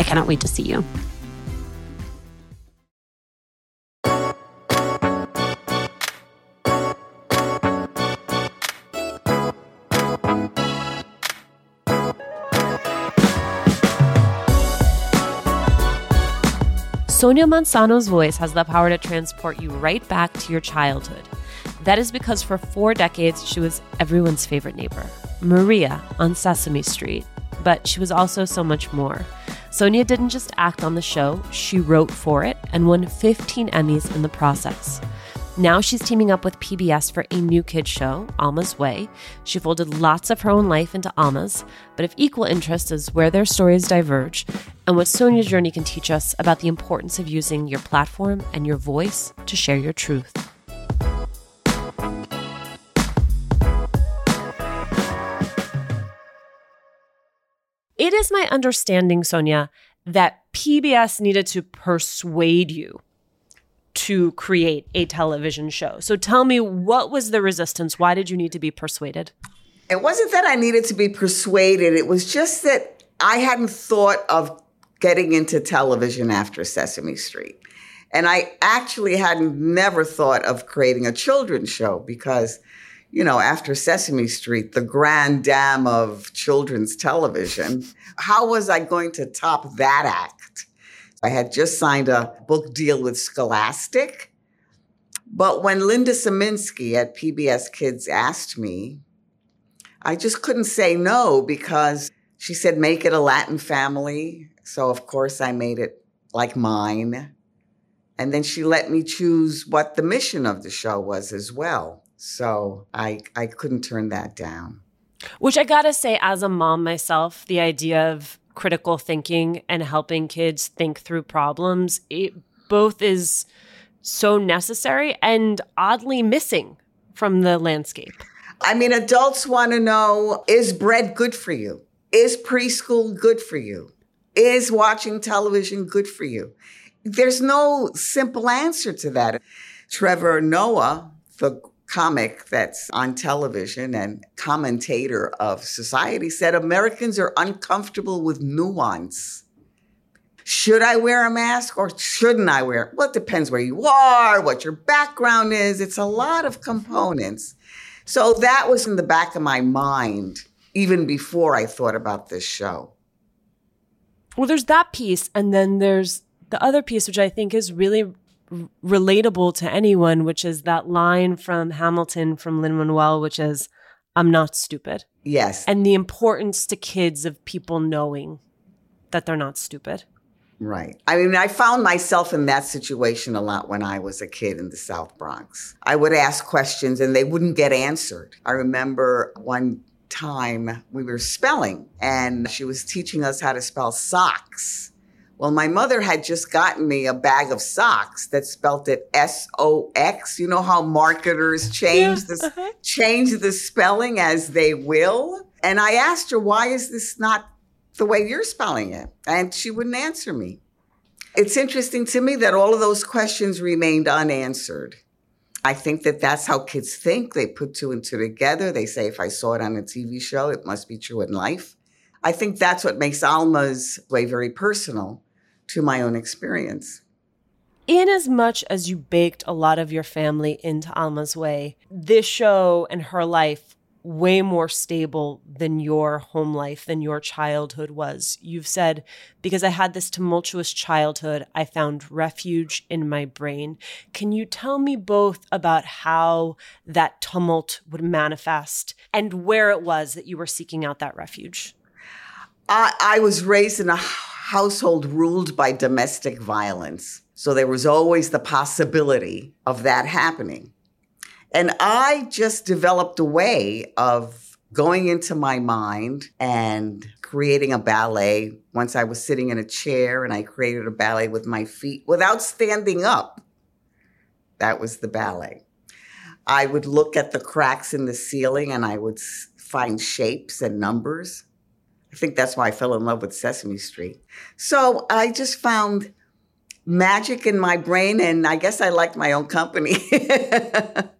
I cannot wait to see you. Sonia Manzano's voice has the power to transport you right back to your childhood. That is because for four decades, she was everyone's favorite neighbor, Maria on Sesame Street. But she was also so much more. Sonia didn't just act on the show, she wrote for it and won 15 Emmys in the process. Now she's teaming up with PBS for a new kids show, Alma's Way. She folded lots of her own life into Alma's, but of equal interest is where their stories diverge and what Sonia's journey can teach us about the importance of using your platform and your voice to share your truth. It is my understanding, Sonia, that PBS needed to persuade you to create a television show. So tell me, what was the resistance? Why did you need to be persuaded? It wasn't that I needed to be persuaded, it was just that I hadn't thought of getting into television after Sesame Street. And I actually hadn't never thought of creating a children's show because you know, after Sesame Street, the grand dam of children's television, how was I going to top that act? I had just signed a book deal with Scholastic. But when Linda Simensky at PBS Kids asked me, I just couldn't say no because she said, make it a Latin family. So, of course, I made it like mine. And then she let me choose what the mission of the show was as well. So I I couldn't turn that down. Which I gotta say, as a mom myself, the idea of critical thinking and helping kids think through problems, it both is so necessary and oddly missing from the landscape. I mean, adults want to know is bread good for you? Is preschool good for you? Is watching television good for you? There's no simple answer to that. Trevor Noah, the comic that's on television and commentator of society said Americans are uncomfortable with nuance. Should I wear a mask or shouldn't I wear? Well, it depends where you are, what your background is. It's a lot of components. So that was in the back of my mind even before I thought about this show. Well, there's that piece. And then there's the other piece, which I think is really relatable to anyone, which is that line from Hamilton from Lin Manuel, which is, I'm not stupid. Yes. And the importance to kids of people knowing that they're not stupid. Right. I mean, I found myself in that situation a lot when I was a kid in the South Bronx. I would ask questions and they wouldn't get answered. I remember one time we were spelling and she was teaching us how to spell socks Well, my mother had just gotten me a bag of socks that spelt it S O X. You know how marketers change Yeah, the uh-huh. change the spelling as they will. And I asked her, "Why is this not the way you're spelling it?" And she wouldn't answer me. It's interesting to me that all of those questions remained unanswered. I think that that's how kids think. They put two and two together. They say, if I saw it on a TV show, it must be true in life. I think that's what makes Alma's way very personal to my own experience. in as much as you baked a lot of your family into Alma's way, this show and her life way more stable than your home life, than your childhood was. You've said, because I had this tumultuous childhood, I found refuge in my brain. Can you tell me both about how that tumult would manifest and where it was that you were seeking out that refuge? I, I was raised in a household ruled by domestic violence. So there was always the possibility of that happening. And I just developed a way of going into my mind and creating a ballet. Once I was sitting in a chair and I created a ballet with my feet without standing up. That was the ballet. I would look at the cracks in the ceiling and I would find shapes and numbers. I think that's why I fell in love with Sesame Street. So I just found magic in my brain, and I guess I liked my own company.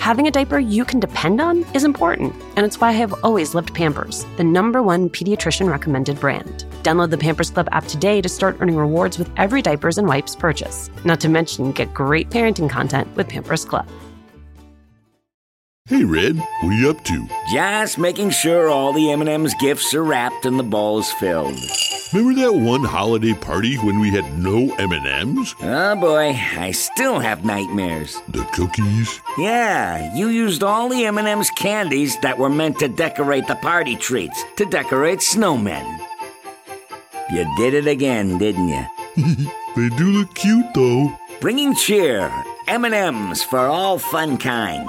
Having a diaper you can depend on is important, and it's why I have always loved Pampers, the number one pediatrician recommended brand. Download the Pampers Club app today to start earning rewards with every diapers and wipes purchase. Not to mention, get great parenting content with Pampers Club. Hey, Red, what are you up to? Just making sure all the M&M's gifts are wrapped and the bowls filled. Remember that one holiday party when we had no M&Ms? Oh boy, I still have nightmares. The cookies? Yeah, you used all the M&M's candies that were meant to decorate the party treats, to decorate snowmen. You did it again, didn't you? They do look cute, though. Bringing cheer, M&M's for all fun kind.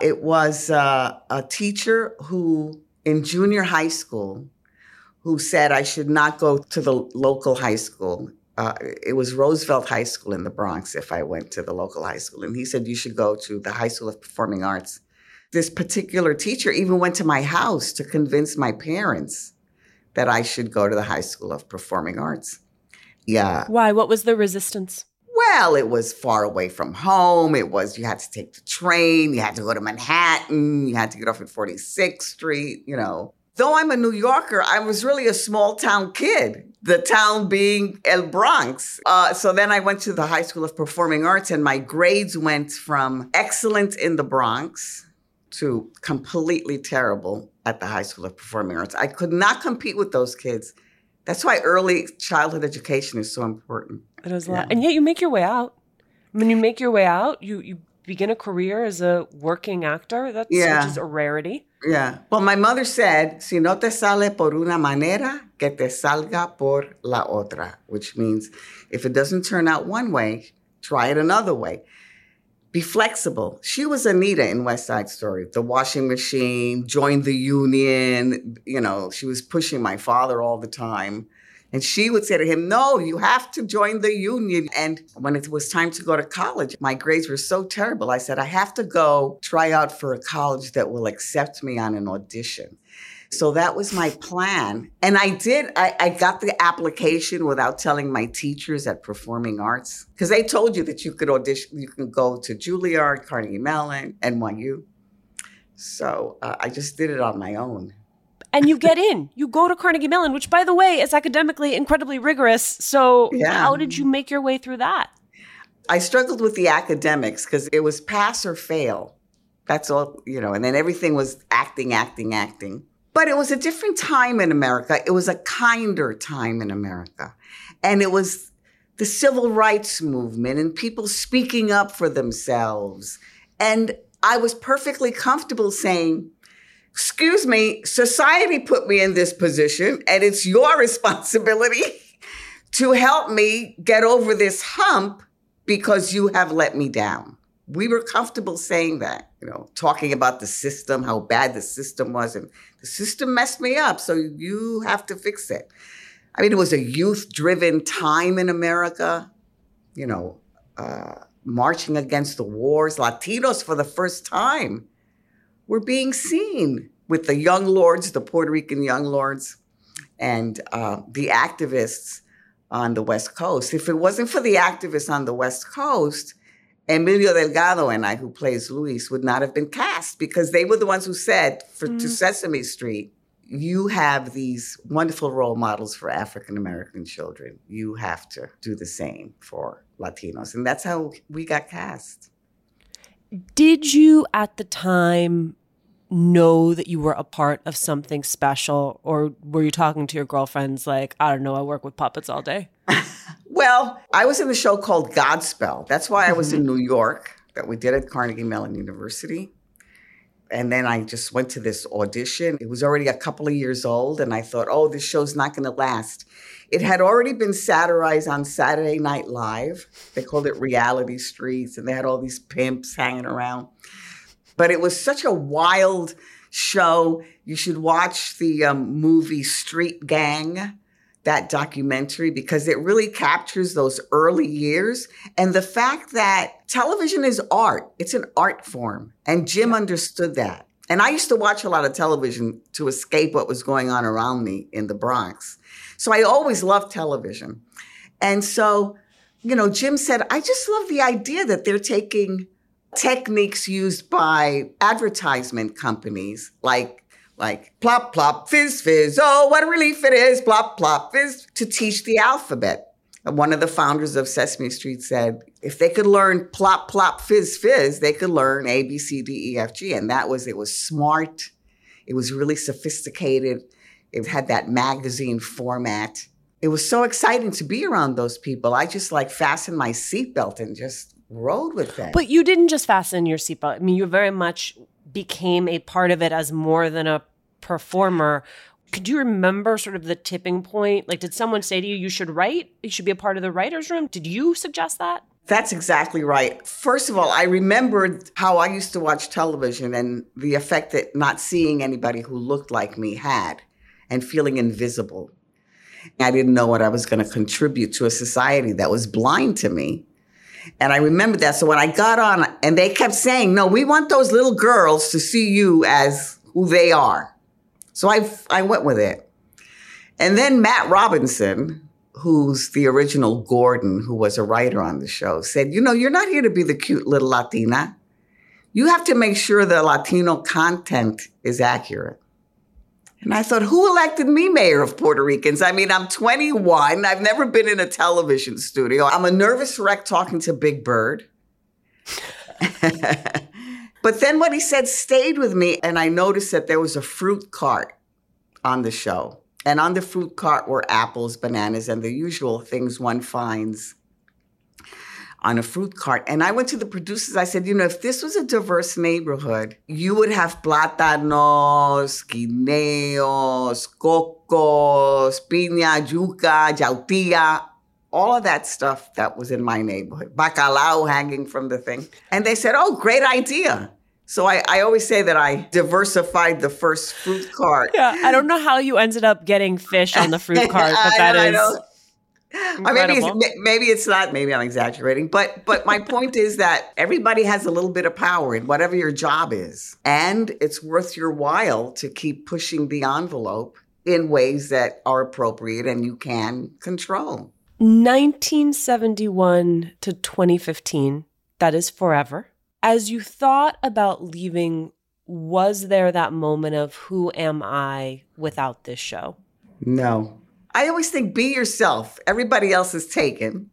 It was uh, a teacher who, in junior high school, who said I should not go to the local high school. Uh, it was Roosevelt High School in the Bronx if I went to the local high school. And he said, You should go to the High School of Performing Arts. This particular teacher even went to my house to convince my parents that I should go to the High School of Performing Arts. Yeah. Why? What was the resistance? Well, it was far away from home. It was, you had to take the train, you had to go to Manhattan, you had to get off at 46th Street, you know. Though I'm a New Yorker, I was really a small town kid, the town being El Bronx. Uh, so then I went to the High School of Performing Arts, and my grades went from excellent in the Bronx to completely terrible at the High School of Performing Arts. I could not compete with those kids. That's why early childhood education is so important. It was a lot. And yet you make your way out. When you make your way out, you, you begin a career as a working actor. That's Yeah. which is a rarity. Yeah. Well, my mother said, si no te sale por una manera, que te salga por la otra, which means if it doesn't turn out one way, try it another way. Be flexible. She was Anita in West Side Story. The washing machine, joined the union. You know, she was pushing my father all the time. And she would say to him, No, you have to join the union. And when it was time to go to college, my grades were so terrible. I said, I have to go try out for a college that will accept me on an audition. So that was my plan. And I did, I, I got the application without telling my teachers at Performing Arts, because they told you that you could audition, you can go to Juilliard, Carnegie Mellon, NYU. So uh, I just did it on my own. And you get in. You go to Carnegie Mellon, which by the way is academically incredibly rigorous. So Yeah. how did you make your way through that? I struggled with the academics because it was pass or fail. That's all, you know, and then everything was acting, acting, acting. But it was a different time in America. It was a kinder time in America. And it was the civil rights movement and people speaking up for themselves. And I was perfectly comfortable saying, Excuse me, society put me in this position, and it's your responsibility to help me get over this hump because you have let me down. We were comfortable saying that, you know, talking about the system, how bad the system was, and the system messed me up, so you have to fix it. I mean, it was a youth driven time in America, you know, uh, marching against the wars. Latinos, for the first time, were being seen with the young lords, the Puerto Rican young lords, and uh, the activists on the West Coast. If it wasn't for the activists on the West Coast, Emilio Delgado and I, who plays Luis, would not have been cast because they were the ones who said for to mm. Sesame Street, you have these wonderful role models for African American children. You have to do the same for Latinos. And that's how we got cast. Did you at the time know that you were a part of something special or were you talking to your girlfriends like, I don't know, I work with puppets all day? Well, I was in a show called Godspell. That's why I was in New York that we did at Carnegie Mellon University. And then I just went to this audition. It was already a couple of years old, and I thought, oh, this show's not going to last. It had already been satirized on Saturday Night Live. They called it Reality Streets, and they had all these pimps hanging around. But it was such a wild show. You should watch the um, movie Street Gang that documentary because it really captures those early years and the fact that television is art. It's an art form. And Jim understood that. And I used to watch a lot of television to escape what was going on around me in the Bronx. So I always loved television. And so, you know, Jim said, I just love the idea that they're taking techniques used by advertisement companies like like plop plop fizz fizz. Oh what a relief it is. Plop plop fizz. To teach the alphabet. And one of the founders of sesame street said if they could learn plop plop fizz fizz they could learn a b c d e f g. And that was it was smart. It was really sophisticated. It had that magazine format. It was so exciting to be around those people. I just like fastened my seatbelt and just rode with them. But you didn't just fasten your seatbelt. I mean, you very much became a part of it as more than a performer. Could you remember sort of the tipping point? Like, did someone say to you, you should write? You should be a part of the writer's room? Did you suggest that? That's exactly right. First of all, I remembered how I used to watch television and the effect that not seeing anybody who looked like me had and feeling invisible. I didn't know what I was going to contribute to a society that was blind to me. And I remembered that. So when I got on, and they kept saying, no, we want those little girls to see you as who they are. So I, I went with it. And then Matt Robinson, who's the original Gordon, who was a writer on the show, said, You know, you're not here to be the cute little Latina. You have to make sure the Latino content is accurate. And I thought, who elected me mayor of Puerto Ricans? I mean, I'm 21. I've never been in a television studio. I'm a nervous wreck talking to Big Bird. but then what he said stayed with me, and I noticed that there was a fruit cart on the show. And on the fruit cart were apples, bananas, and the usual things one finds on a fruit cart. And I went to the producers. I said, you know, if this was a diverse neighborhood, you would have plátanos, guineos, cocos, piña, yuca, yautía, all of that stuff that was in my neighborhood. Bacalao hanging from the thing. And they said, oh, great idea. So I, I always say that I diversified the first fruit cart. Yeah, I don't know how you ended up getting fish on the fruit cart, but that I is. Or maybe it's, maybe it's not. Maybe I'm exaggerating. But but my point is that everybody has a little bit of power in whatever your job is, and it's worth your while to keep pushing the envelope in ways that are appropriate and you can control. 1971 to 2015, that is forever. As you thought about leaving, was there that moment of who am I without this show? No. I always think be yourself. Everybody else is taken.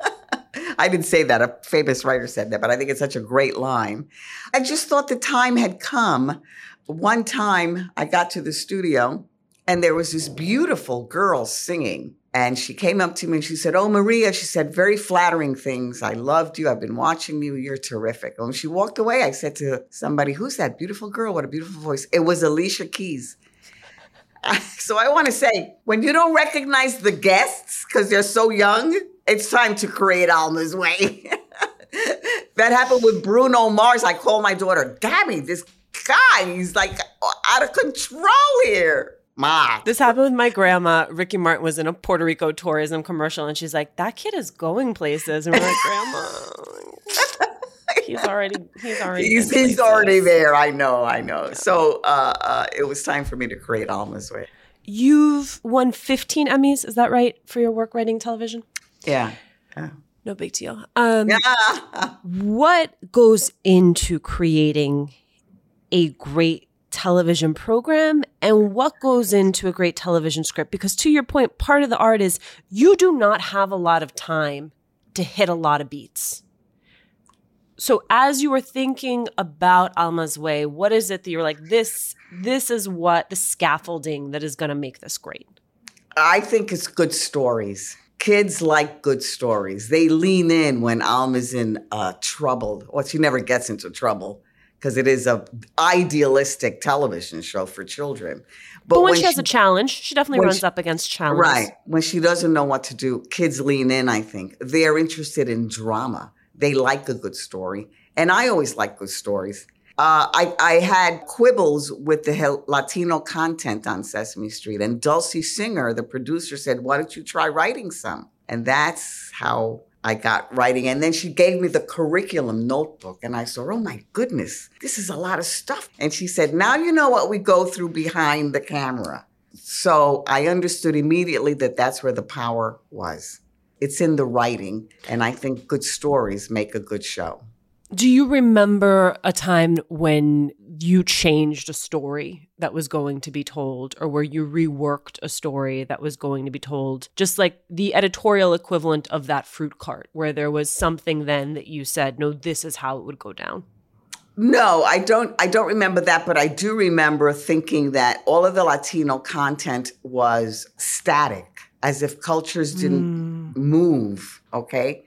I didn't say that. A famous writer said that, but I think it's such a great line. I just thought the time had come. One time I got to the studio and there was this beautiful girl singing. And she came up to me and she said, Oh, Maria, she said very flattering things. I loved you. I've been watching you. You're terrific. And when she walked away, I said to somebody, Who's that beautiful girl? What a beautiful voice. It was Alicia Keys. So I want to say, when you don't recognize the guests because they're so young, it's time to create Alma's Way. that happened with Bruno Mars. I called my daughter, Gabby, this guy, he's like uh, out of control here. Ma. This happened with my grandma. Ricky Martin was in a Puerto Rico tourism commercial, and she's like, "That kid is going places." And we're like, "Grandma, he's already he's already He's, he's already there. I know, I know. So uh, uh, it was time for me to create Alma's Way. You've won 15 Emmys. Is that right for your work writing television? Yeah. No big deal. Um, Yeah. what goes into creating a great television program and what goes into a great television script because to your point part of the art is you do not have a lot of time to hit a lot of beats so as you were thinking about alma's way what is it that you're like this this is what the scaffolding that is going to make this great I think it's good stories. Kids like good stories. They lean in when Alma's in uh, trouble. Well, she never gets into trouble because it is a idealistic television show for children. but, when, when she has a challenge she definitely runs she- up against challenges Right. When she doesn't know what to do, kids lean in, I think. They're interested in drama. They like a good story. And I always like good stories. Uh, I, I had quibbles with the Latino content on Sesame Street. And Dulcy Singer, the producer, said, Why don't you try writing some? And that's how I got writing. And then she gave me the curriculum notebook. And I said, Oh my goodness, this is a lot of stuff. And she said, Now you know what we go through behind the camera. So I understood immediately that that's where the power was. It's in the writing. And I think good stories make a good show. Do you remember a time when you changed a story that was going to be told, or where you reworked a story that was going to be told? Just like the editorial equivalent of that fruit cart, where there was something then that you said, no, this is how it would go down. No, I don't I don't remember that, but I do remember thinking that all of the Latino content was static, as if cultures didn't mm. Move, okay?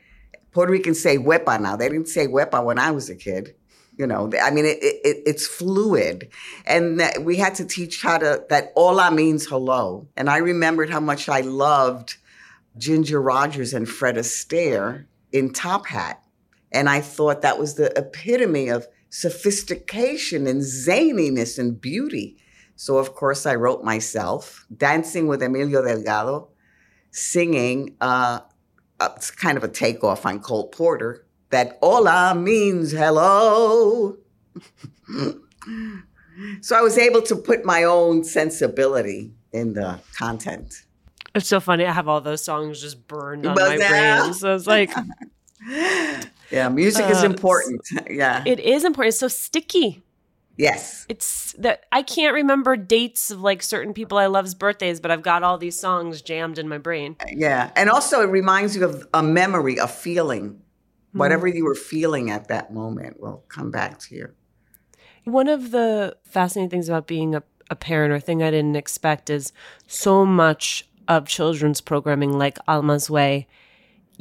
Puerto Ricans say huepa now. They didn't say huepa when I was a kid. You know, I mean, it, it, it's fluid. And we had to teach how to, that hola means hello. And I remembered how much I loved Ginger Rogers and Fred Astaire in Top Hat. And I thought that was the epitome of sophistication and zaniness and beauty. So, of course, I wrote myself, Dancing with Emilio Delgado, singing, uh, uh, it's kind of a takeoff on Cole Porter, that hola means hello. so I was able to put my own sensibility in the content. It's so funny. I have all those songs just burned on But my now- brain. So it's like, Yeah, music is Uh, important. Yeah. it is important. It's so sticky. Yes. It's that I can't remember dates of like certain people I love's birthdays, but I've got all these songs jammed in my brain. Yeah. And also, it reminds you of a memory, a feeling. Hmm. Whatever you were feeling at that moment will come back to you. One of the fascinating things about being a, a parent or thing I didn't expect is so much of children's programming like Alma's Way,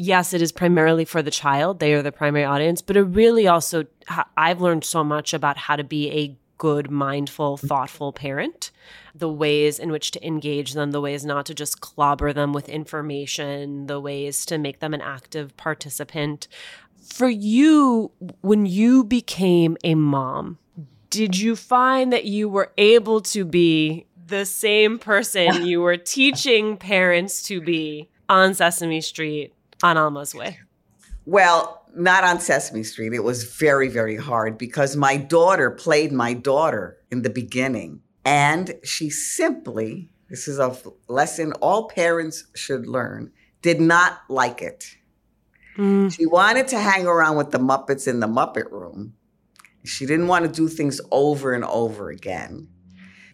yes, it is primarily for the child. They are the primary audience, but it really also, I've learned so much about how to be a good, mindful, thoughtful parent, the ways in which to engage them, the ways not to just clobber them with information, the ways to make them an active participant. For you, when you became a mom, did you find that you were able to be the same person you were teaching parents to be on Sesame Street on Alma's Way? Well, not on Sesame Street. It was very, very hard because my daughter played my daughter in the beginning. And she simply, this is a lesson all parents should learn, did not like it. Mm. She wanted to hang around with the Muppets in the Muppet Room. She didn't want to do things over and over again.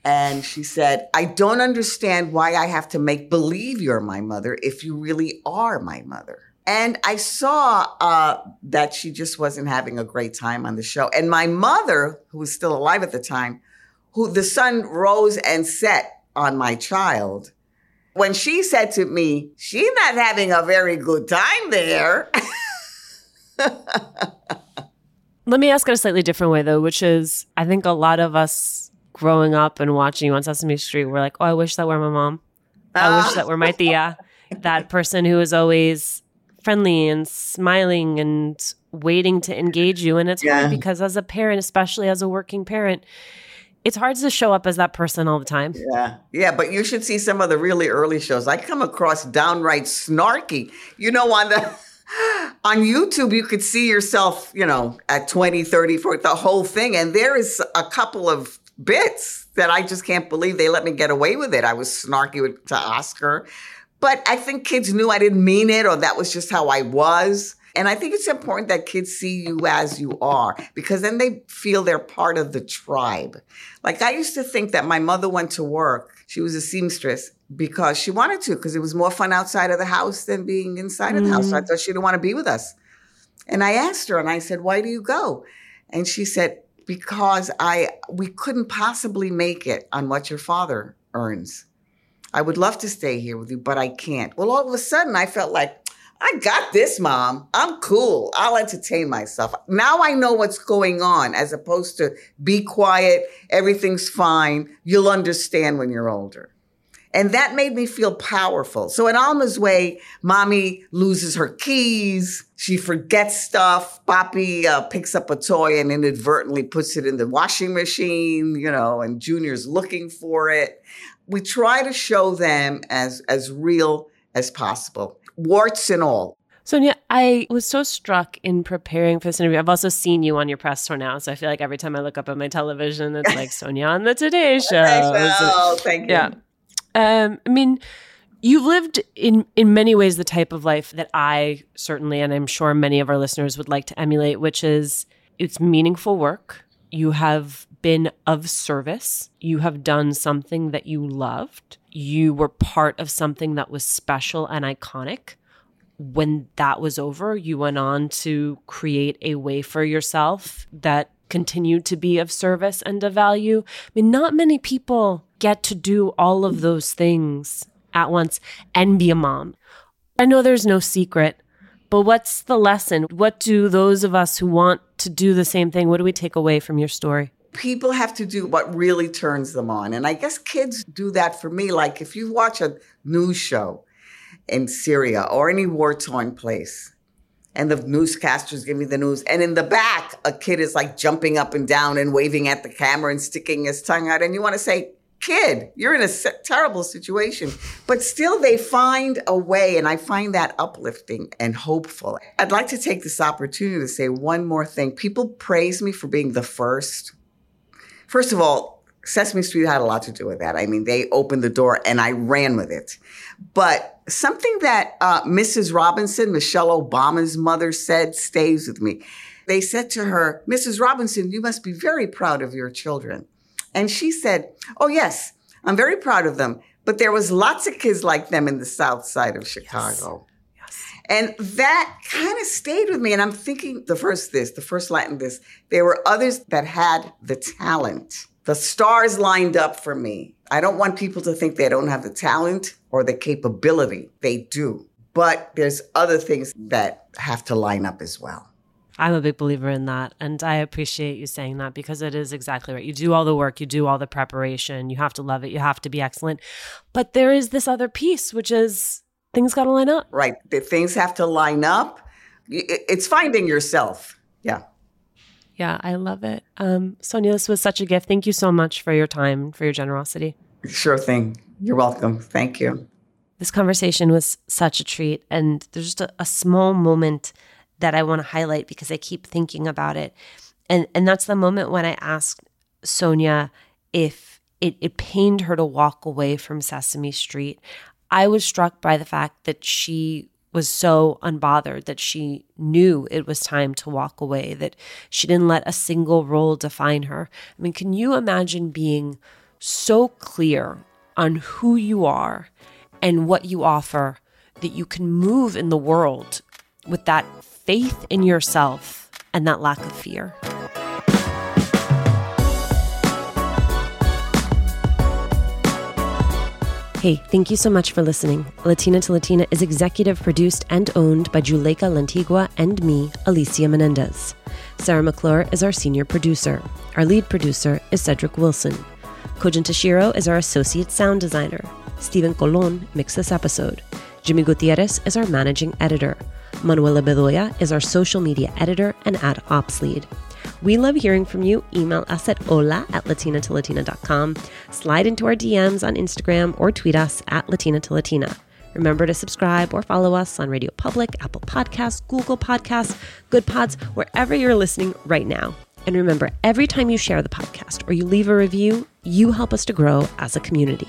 And she said, I don't understand why I have to make believe you're my mother if you really are my mother. And I saw uh, that she just wasn't having a great time on the show. And my mother, who was still alive at the time, who the sun rose and set on my child, when she said to me, She's not having a very good time there. Let me ask it a slightly different way, though, which is I think a lot of us growing up and watching you on Sesame Street were like, oh, I wish that were my mom. I ah. wish that were my Thea, that person who is always friendly and smiling and waiting to engage you. And it's yeah. hard because as a parent, especially as a working parent, it's hard to show up as that person all the time. Yeah. Yeah. But you should see some of the really early shows. I come across downright snarky. You know, on the on YouTube, you could see yourself, you know, at 20, 30, 40, the whole thing. And there is a couple of bits that I just can't believe they let me get away with it. I was snarky with, to Oscar, but I think kids knew I didn't mean it or that was just how I was. And I think it's important that kids see you as you are because then they feel they're part of the tribe. Like I used to think that my mother went to work. She was a seamstress because she wanted to, because it was more fun outside of the house than being inside mm. of the house. So I mm. thought she didn't want to be with us. And I asked her and I said, Why do you go? And she said, because I we couldn't possibly make it on what your father earns. I would love to stay here with you, but I can't. Well, all of a sudden I felt like I got this, mom. I'm cool. I'll entertain myself. Now I know what's going on as opposed to be quiet, everything's fine. You'll understand when you're older. And that made me feel powerful. So in Alma's way, mommy loses her keys. She forgets stuff. Papi uh, picks up a toy and inadvertently puts it in the washing machine, you know, and Junior's looking for it. We try to show them as, as real as possible, warts and all. Sonia, I was so struck in preparing for this interview. I've also seen you on your press tour now, so I feel like every time I look up at my television, it's like Sonia on the Today Show. Oh, thank you. Yeah. Um, I mean, you've lived in in many ways the type of life that I certainly, and I'm sure many of our listeners would like to emulate, which is it's meaningful work. You have been of service. You have done something that you loved. You were part of something that was special and iconic. When that was over, you went on to create a way for yourself that continued to be of service and of value. I mean, not many people get to do all of those things at once and be a mom. I know there's no secret, but what's the lesson? What do those of us who want to do the same thing, what do we take away from your story? People have to do what really turns them on. And I guess kids do that for me. Like if you watch a news show in Syria or any war torn place, and the newscasters give me the news. And in the back, a kid is like jumping up and down and waving at the camera and sticking his tongue out. And you want to say, kid, you're in a terrible situation. But still, they find a way. And I find that uplifting and hopeful. I'd like to take this opportunity to say one more thing. People praise me for being the first. First of all, Sesame Street had a lot to do with that. I mean, they opened the door and I ran with it. But something that uh, Mrs. Robinson, Michelle Obama's mother, said stays with me. They said to her, Mrs. Robinson, you must be very proud of your children. And she said, Oh, yes, I'm very proud of them. But there was lots of kids like them in the south side of Chicago. Yes. And that kind of stayed with me. And I'm thinking the first this, the first Latin this, there were others that had the talent the stars lined up for me. I don't want people to think they don't have the talent or the capability. They do. but there's other things that have to line up as well. I'm a big believer in that. And I appreciate you saying that because it is exactly right. You do all the work, you do all the preparation, you have to love it, you have to be excellent. But there is this other piece, which is things got to line up. Right. The things have to line up. It's finding yourself. Yeah. Yeah, I love it. Um, Sonia, this was such a gift. Thank you so much for your time, for your generosity. Sure thing. You're welcome. Thank you. This conversation was such a treat. And there's just a, a small moment that I want to highlight because I keep thinking about it. And and that's the moment when I asked Sonia if it, it pained her to walk away from Sesame Street. I was struck by the fact that she was so unbothered that she knew it was time to walk away, that she didn't let a single role define her. I mean, can you imagine being so clear on who you are and what you offer that you can move in the world with that faith in yourself and that lack of fear. Hey, thank you so much for listening. Latina to Latina is executive produced and owned by Juleyka Lantigua and me, Alicia Menendez. Sarah McClure is our senior producer. Our lead producer is Cedric Wilson. Kojin Tashiro is our associate sound designer. Stephen Colon mixed this episode. Jimmy Gutierrez is our managing editor. Manuela Bedoya is our social media editor and ad ops lead. We love hearing from you. Email us at hola at latinatolatina.com. Slide into our DMs on Instagram or tweet us at Latina to Latina. Remember to subscribe or follow us on Radio Public, Apple Podcasts, Google Podcasts, Good Pods, wherever you're listening right now. And remember, every time you share the podcast or you leave a review, you help us to grow as a community.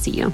see you.